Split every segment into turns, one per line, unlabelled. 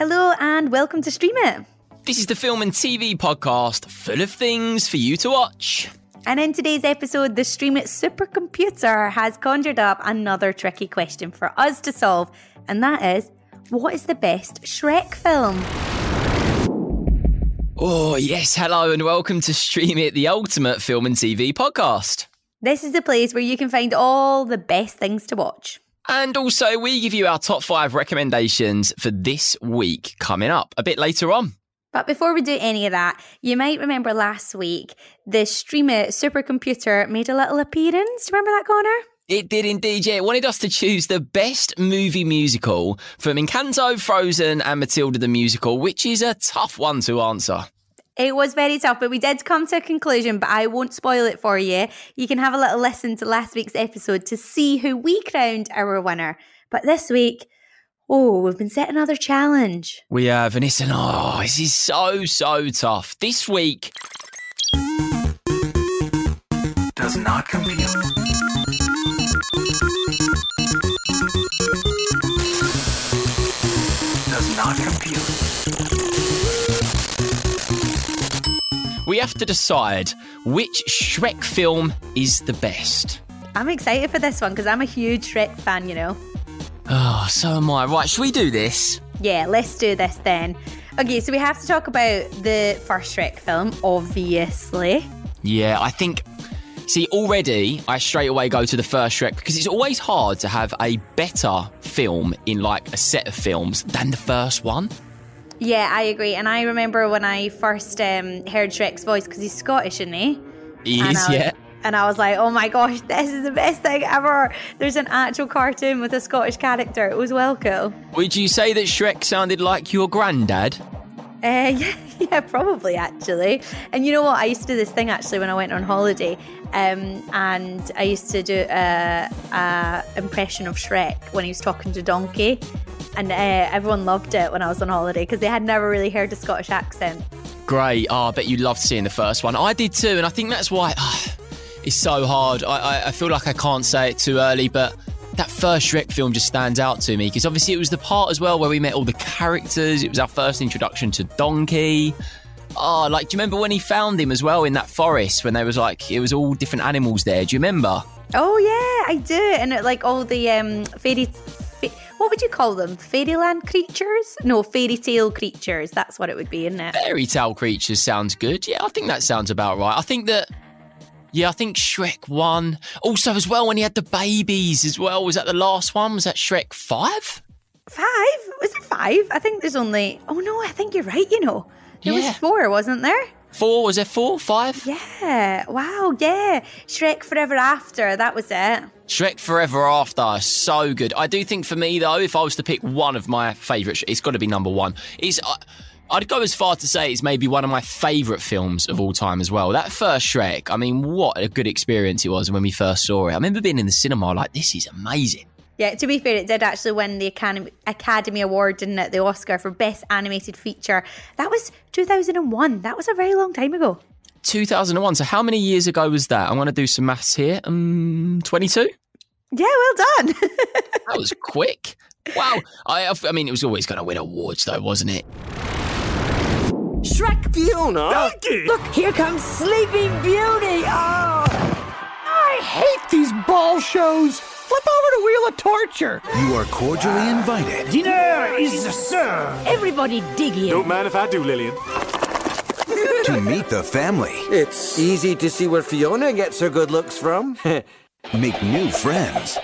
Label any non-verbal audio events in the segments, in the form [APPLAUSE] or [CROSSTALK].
Hello and welcome to Stream It.
This is the film and TV podcast full of things for you to watch.
And in today's episode, the Stream It supercomputer has conjured up another tricky question for us to solve, and that is what is the best Shrek film?
Oh, yes. Hello and welcome to Stream It, the ultimate film and TV podcast.
This is the place where you can find all the best things to watch.
And also, we give you our top five recommendations for this week coming up a bit later on.
But before we do any of that, you might remember last week the Stream It supercomputer made a little appearance. Do you remember that, Conor?
It did indeed, yeah. It wanted us to choose the best movie musical from Encanto, Frozen, and Matilda the Musical, which is a tough one to answer.
It was very tough, but we did come to a conclusion, but I won't spoil it for you. You can have a little listen to last week's episode to see who we crowned our winner. But this week, oh, we've been set another challenge.
We have, and it's an oh, this is so, so tough. This week
does not compute. Does not compute.
Have to decide which Shrek film is the best.
I'm excited for this one because I'm a huge Shrek fan, you know.
Oh, so am I. Right, should we do this?
Yeah, let's do this then. Okay, so we have to talk about the first Shrek film, obviously.
Yeah, I think. See, already I straight away go to the first Shrek because it's always hard to have a better film in like a set of films than the first one.
Yeah, I agree. And I remember when I first um, heard Shrek's voice because he's Scottish, isn't he?
He is,
was-
yeah.
And I was like, oh my gosh, this is the best thing ever. There's an actual cartoon with a Scottish character. It was well cool.
Would you say that Shrek sounded like your granddad?
Uh, [LAUGHS] yeah, [LAUGHS] yeah, probably actually. And you know what? I used to do this thing actually when I went on holiday, um, and I used to do a, a impression of Shrek when he was talking to Donkey, and uh, everyone loved it when I was on holiday because they had never really heard a Scottish accent.
Great. Oh, I bet you loved seeing the first one. I did too, and I think that's why ah, [SIGHS] it's so hard. I, I, I feel like I can't say it too early, but that first Shrek film just stands out to me because obviously it was the part as well where we met all the characters. It was our first introduction to Donkey. Oh, like, do you remember when he found him as well in that forest when there was like, it was all different animals there? Do you remember?
Oh yeah, I do. And it, like all the um, fairy, fa- what would you call them? Fairyland creatures? No, fairy tale creatures. That's what it would be, isn't it?
Fairy tale creatures sounds good. Yeah, I think that sounds about right. I think that. Yeah, I think Shrek 1. Also, as well, when he had the babies as well. Was that the last one? Was that Shrek 5?
Five? Was it five? I think there's only. Oh no, I think you're right. You know, there
Yeah.
was four, wasn't there?
Four? Was there four? Five?
Yeah. Wow. Yeah. Shrek Forever After. That was it.
Shrek Forever After. So good. I do think for me, though, if I was to pick one of my favourite, it's got to be number one. It's. I I'd go as far to say it's maybe one of my favourite films of all time as well. That first Shrek, I mean, what a good experience it was when we first saw it. I remember being in the cinema like, this is amazing.
Yeah. To be fair, it did actually win the Academy Academy Award, didn't it? The Oscar for Best Animated Feature. That was 2001. That was a very long time ago.
2001. So how many years ago was that? I'm going to do some maths here. Um, 22.
Yeah. Well done. [LAUGHS]
That was quick. Wow. I, I mean, it was always going to win awards, though, wasn't it?
Shrek Fiona!
Donkey!
Look, here comes Sleeping Beauty! Oh!
I hate these ball shows. Flip over the wheel of torture.
You are cordially invited.
Dinner is served.
Everybody dig in.
Don't mind if I do, Lillian.
to meet the family,
It's easy to see where Fiona gets her good looks from. [LAUGHS]
make new friends,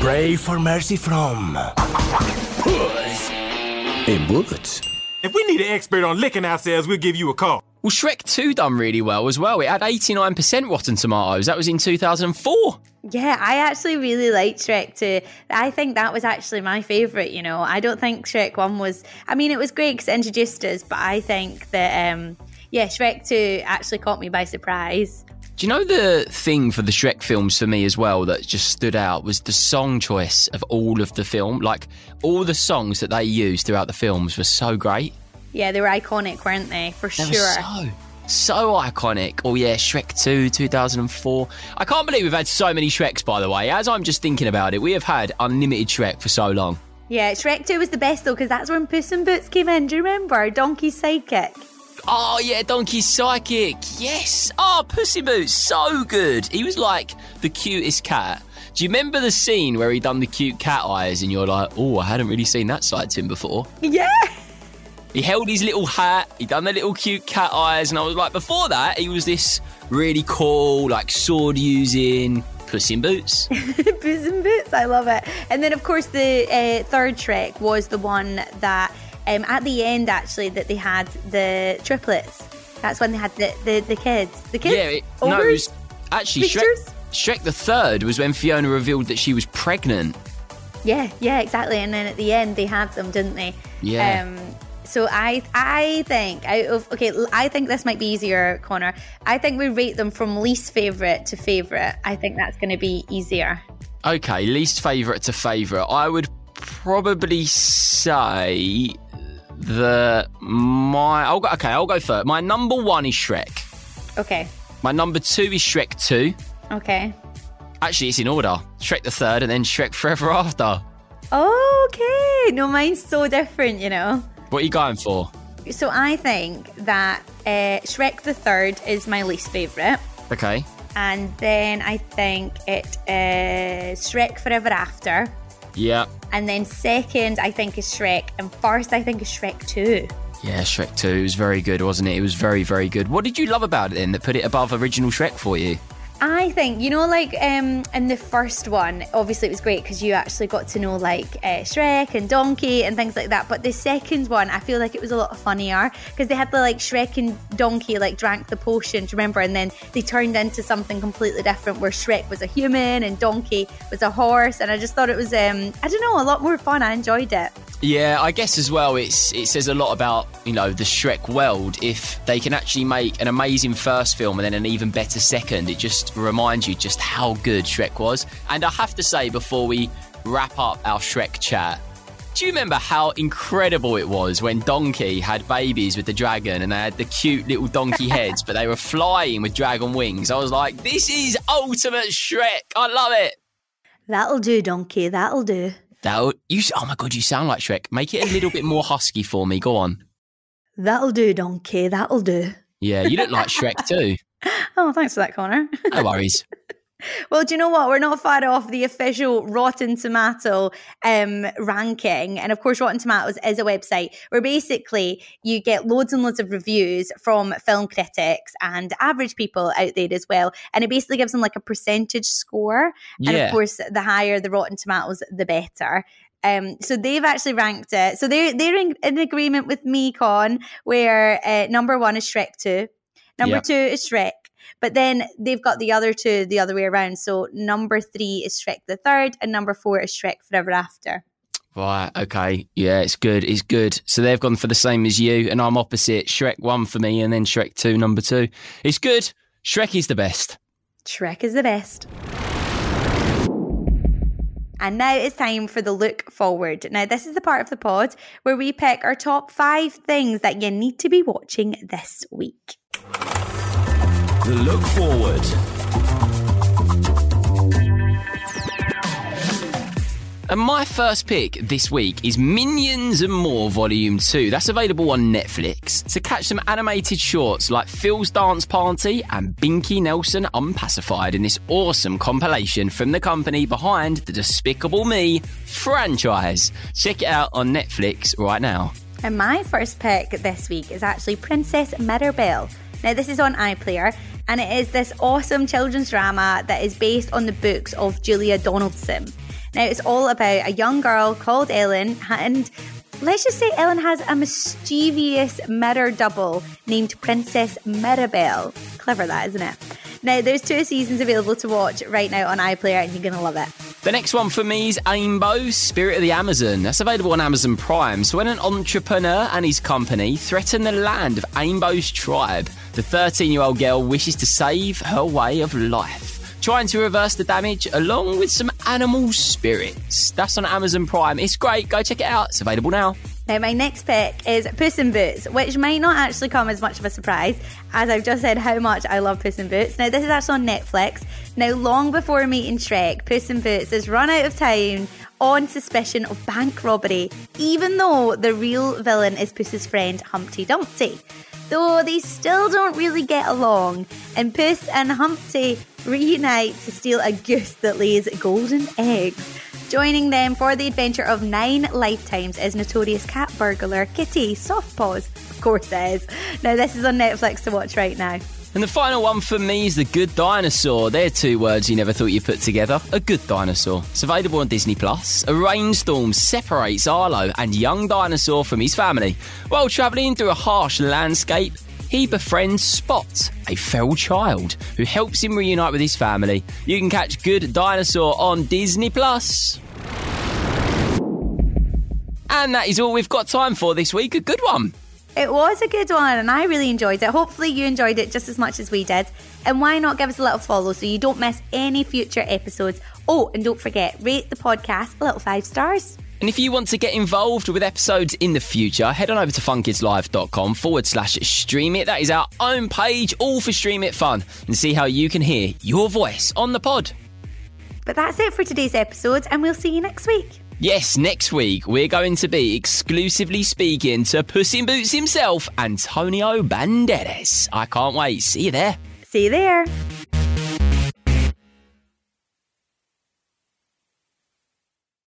Pray for mercy from.
in woods.
If we need an expert on licking ourselves, we'll give you a call.
Well, Shrek 2 done really well as well. It had 89% Rotten Tomatoes. That was in 2004.
Yeah, I actually really liked Shrek 2. I think that was actually my favourite, you know. I don't think Shrek 1 was, I mean, it was great because it introduced us, but I think that, um, yeah, Shrek 2 actually caught me by surprise.
Do you know the thing for the Shrek films for me as well that just stood out was the song choice of all of the film? Like, all the songs that they used throughout the films were so great.
Yeah, they were iconic, weren't they? For
They
sure.
so, so iconic. Oh, yeah, Shrek 2, 2004. I can't believe we've had so many Shreks, by the way. As I'm just thinking about it, we have had unlimited Shrek for so long.
Yeah, Shrek 2 was the best though, because that's when Puss in Boots came in. Do you remember? Donkey's sidekick.
Oh yeah, Donkey's psychic. Yes. Oh, Pussy Boots, so good. He was like the cutest cat. Do you remember the scene where he done the cute cat eyes and you're like, oh, I hadn't really seen that side to him before?
Yeah.
He held his little hat, he done the little cute cat eyes, and I was like, before that, he was this really cool, like sword using Puss in Boots. [LAUGHS]
Puss in Boots, I love it. And then, of course, the uh, third Shrek was the one that, um, at the end, actually, that they had the triplets. That's when they had the, the, the kids. The kids?
yeah, it, no, it was actually Shrek,
Pictures?
Shrek the third was when Fiona revealed that she was pregnant.
Yeah, yeah, exactly. And then at the end, they had them, didn't they?
Yeah.
Um, so I, I think out of okay, I think this might be easier, Conor. I think we rate them from least favorite to favorite. I think that's going to be easier.
Okay, least favourite to favourite. I would probably say that my. I'll go, okay, I'll go first. My number one is Shrek.
Okay,
My number two is Shrek 2.
okay,
Actually, it's in order Shrek the third and then Shrek Forever [LAUGHS] After.
okay. No, mine's so different. You know.
What are you going for?
So I think that uh, Shrek the Third is my least favorite,
Okay.
and then I think it is Shrek Forever After,
Yeah.
and then second I think is Shrek, and first I think is Shrek Two.
Yeah, Shrek 2 was very good, wasn't it? It was very, very good. What did you love about it then that put it above original Shrek for you?
I think you know, like um, in the first one, obviously it was great because you actually got to know like uh, Shrek and Donkey and things like that. But the second one, I feel like it was a lot funnier because they had the like Shrek and Donkey like drank the potion, do you remember? And then they turned into something completely different where Shrek was a human and Donkey was a horse. And I just thought it was, um, I don't know, a lot more fun. I enjoyed it.
Yeah, I guess as well, it's it says a lot about you know the Shrek world. If they can actually make an amazing first film and then an even better second, it just reminds you just how good Shrek was. And I have to say, before we wrap up our Shrek chat, do you remember how incredible it was when Donkey had babies with the dragon and they had the cute little donkey [LAUGHS] heads, but they were flying with dragon wings? I was like, this is ultimate Shrek. I love it.
That'll do, Donkey. That'll do.
That you. Oh my god, you sound like Shrek. Make it a little bit more husky for me. Go on.
That'll do, Donkey. That'll do.
Yeah, you look like Shrek too. [LAUGHS]
Oh, thanks for that, Conor.
No worries.
Well, do you know what? We're not far off the official Rotten Tomato um, ranking. And of course, Rotten Tomatoes is a website where basically you get loads and loads of reviews from film critics and average people out there as well. And it basically gives them like a percentage score. And of course, the higher the Rotten Tomatoes, the better. Um, so they've actually ranked it. So they're they're in, in agreement with me, Con, where uh, number one is Shrek Two, number
Yep.
two is Shrek, but then they've got the other two the other way around. So number three is Shrek the Third, and number four is Shrek Forever After.
Right. Okay. Yeah, it's good. It's good. So they've gone for the same as you, and I'm opposite. Shrek one for me, and then Shrek two, number two. It's good. Shrek is the best.
Shrek is the best. And now it's time for the look forward. Now, this is the part of the pod where we pick our top five things that you need to be watching this week.
The look forward.
And my first pick this week is Minions and More Volume 2. That's available on Netflix. To catch some animated shorts like Phil's Dance Party and Binky Nelson Unpacified in this awesome compilation from the company behind the Despicable Me franchise. Check it out on Netflix right now.
And my first pick this week is actually Princess Mirror-Belle. Now, this is on iPlayer, and it is this awesome children's drama that is based on the books of Julia Donaldson. Now, it's all about a young girl called Ellen, and let's just say Ellen has a mischievous mirror double named Princess Mirror-Belle. Clever, that, isn't it? Now, there's two seasons available to watch right now on iPlayer, and you're going to love it.
The next one for me is Ainbo, Spirit of the Amazon. That's available on Amazon Prime. So when an entrepreneur and his company threaten the land of Ainbo's tribe, the 13-year-old girl wishes to save her way of life, trying to reverse the damage along with some animal spirits. That's on Amazon Prime. It's great. Go check it out. It's available now.
Now, my next pick is Puss in Boots, which might not actually come as much of a surprise, as I've just said how much I love Puss in Boots. Now, this is actually on Netflix. Now, long before meeting Shrek, Puss in Boots is run out of town on suspicion of bank robbery, even though the real villain is Puss's friend Humpty Dumpty. Though they still don't really get along, and Puss and Humpty reunite to steal a goose that lays golden eggs. Joining them for the adventure of nine lifetimes is notorious cat burglar Kitty Softpaws. Of course is. Now, this is on Netflix to watch right now.
And the final one for me is The Good Dinosaur. They're two words you never thought you'd put together. A good dinosaur. It's available on Disney Plus. A rainstorm separates Arlo and young dinosaur from his family. While travelling through a harsh landscape, he befriends Spot, a feral child, who helps him reunite with his family. You can catch Good Dinosaur on Disney Plus. And that is all we've got time for this week. A good one.
It was a good one and I really enjoyed it. Hopefully, you enjoyed it just as much as we did. And why not give us a little follow so you don't miss any future episodes? Oh, and don't forget, rate the podcast a little five stars.
And if you want to get involved with episodes in the future, head on over to funkidslive.com forward slash stream it. That is our own page, all for Stream It Fun, and see how you can hear your voice on the pod.
But that's it for today's episode, and we'll see you next week.
Yes, next week we're going to be exclusively speaking to Puss in Boots himself, Antonio Banderas. I can't wait. See you there.
See you there.